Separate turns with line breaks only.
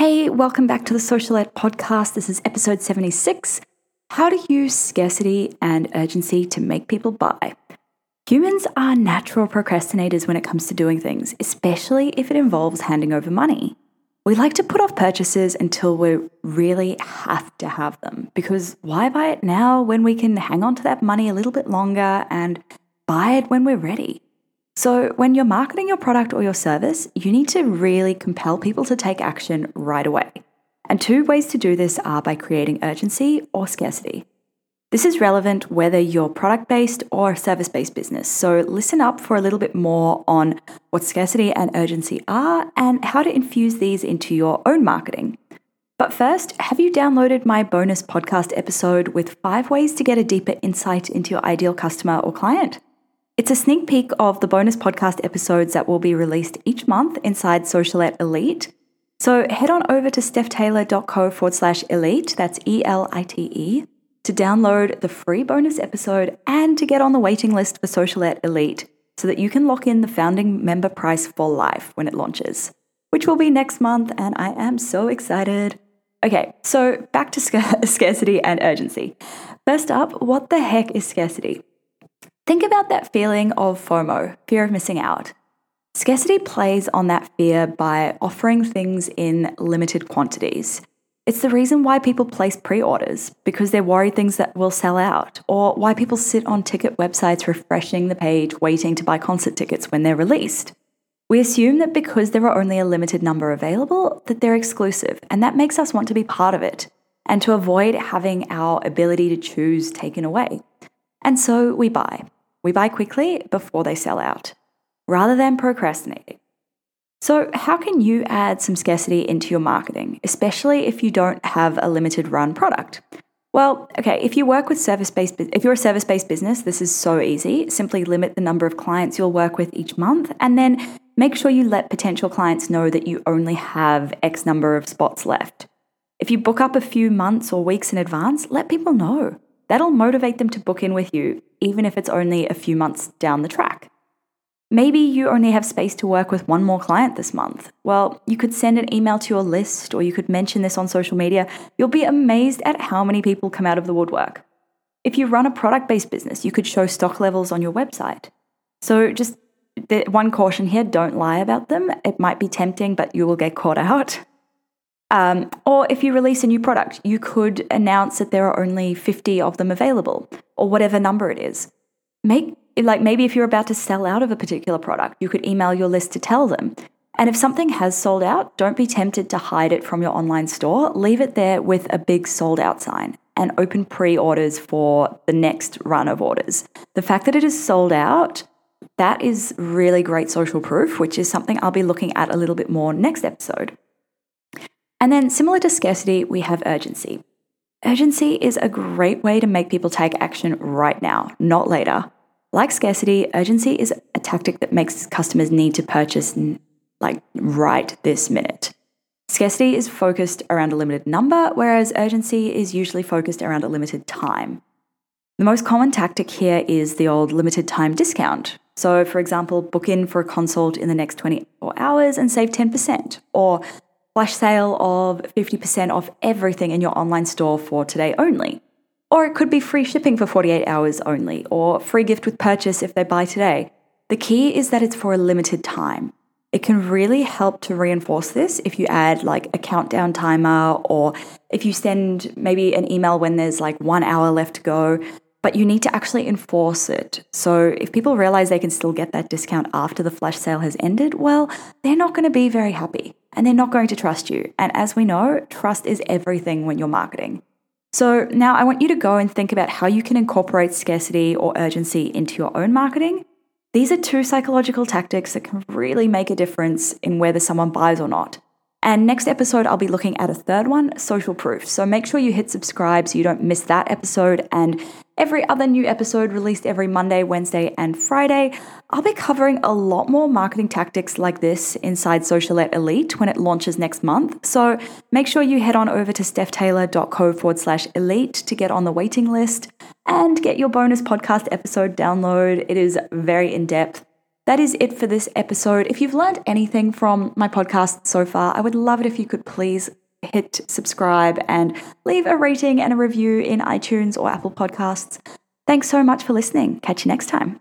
Hey, welcome back to the Socialette podcast. This is episode 76 How to Use Scarcity and Urgency to Make People Buy. Humans are natural procrastinators when it comes to doing things, especially if it involves handing over money. We like to put off purchases until we really have to have them because why buy it now when we can hang on to that money a little bit longer and buy it when we're ready? So, when you're marketing your product or your service, you need to really compel people to take action right away. And two ways to do this are by creating urgency or scarcity. This is relevant whether you're product based or service based business. So, listen up for a little bit more on what scarcity and urgency are and how to infuse these into your own marketing. But first, have you downloaded my bonus podcast episode with five ways to get a deeper insight into your ideal customer or client? It's a sneak peek of the bonus podcast episodes that will be released each month inside Socialette Elite. So head on over to stephtaylor.co forward slash elite, that's E L I T E, to download the free bonus episode and to get on the waiting list for Socialette Elite so that you can lock in the founding member price for life when it launches, which will be next month, and I am so excited. Okay, so back to sc- scarcity and urgency. First up, what the heck is scarcity? Think about that feeling of FOMO, fear of missing out. Scarcity plays on that fear by offering things in limited quantities. It's the reason why people place pre orders, because they're worried things that will sell out, or why people sit on ticket websites refreshing the page waiting to buy concert tickets when they're released. We assume that because there are only a limited number available, that they're exclusive, and that makes us want to be part of it, and to avoid having our ability to choose taken away. And so we buy. We buy quickly before they sell out, rather than procrastinating. So, how can you add some scarcity into your marketing, especially if you don't have a limited run product? Well, okay, if you work with service based if you're a service based business, this is so easy. Simply limit the number of clients you'll work with each month and then make sure you let potential clients know that you only have X number of spots left. If you book up a few months or weeks in advance, let people know. That'll motivate them to book in with you, even if it's only a few months down the track. Maybe you only have space to work with one more client this month. Well, you could send an email to your list or you could mention this on social media. You'll be amazed at how many people come out of the woodwork. If you run a product based business, you could show stock levels on your website. So, just one caution here don't lie about them. It might be tempting, but you will get caught out. Um, or if you release a new product, you could announce that there are only 50 of them available, or whatever number it is. Make like maybe if you're about to sell out of a particular product, you could email your list to tell them. And if something has sold out, don't be tempted to hide it from your online store. Leave it there with a big sold out sign and open pre orders for the next run of orders. The fact that it is sold out, that is really great social proof, which is something I'll be looking at a little bit more next episode. And then, similar to scarcity, we have urgency. Urgency is a great way to make people take action right now, not later. Like scarcity, urgency is a tactic that makes customers need to purchase like right this minute. Scarcity is focused around a limited number, whereas urgency is usually focused around a limited time. The most common tactic here is the old limited time discount. So, for example, book in for a consult in the next 24 hours and save 10%, or flash sale of 50% off everything in your online store for today only. Or it could be free shipping for 48 hours only, or free gift with purchase if they buy today. The key is that it's for a limited time. It can really help to reinforce this if you add like a countdown timer or if you send maybe an email when there's like one hour left to go, but you need to actually enforce it. So if people realize they can still get that discount after the flash sale has ended, well, they're not going to be very happy and they're not going to trust you. And as we know, trust is everything when you're marketing. So now I want you to go and think about how you can incorporate scarcity or urgency into your own marketing. These are two psychological tactics that can really make a difference in whether someone buys or not. And next episode, I'll be looking at a third one social proof. So make sure you hit subscribe so you don't miss that episode. And every other new episode released every Monday, Wednesday, and Friday, I'll be covering a lot more marketing tactics like this inside Socialette Elite when it launches next month. So make sure you head on over to stephtaylor.co forward slash elite to get on the waiting list and get your bonus podcast episode download. It is very in depth that is it for this episode. If you've learned anything from my podcast so far, I would love it if you could please hit subscribe and leave a rating and a review in iTunes or Apple Podcasts. Thanks so much for listening. Catch you next time.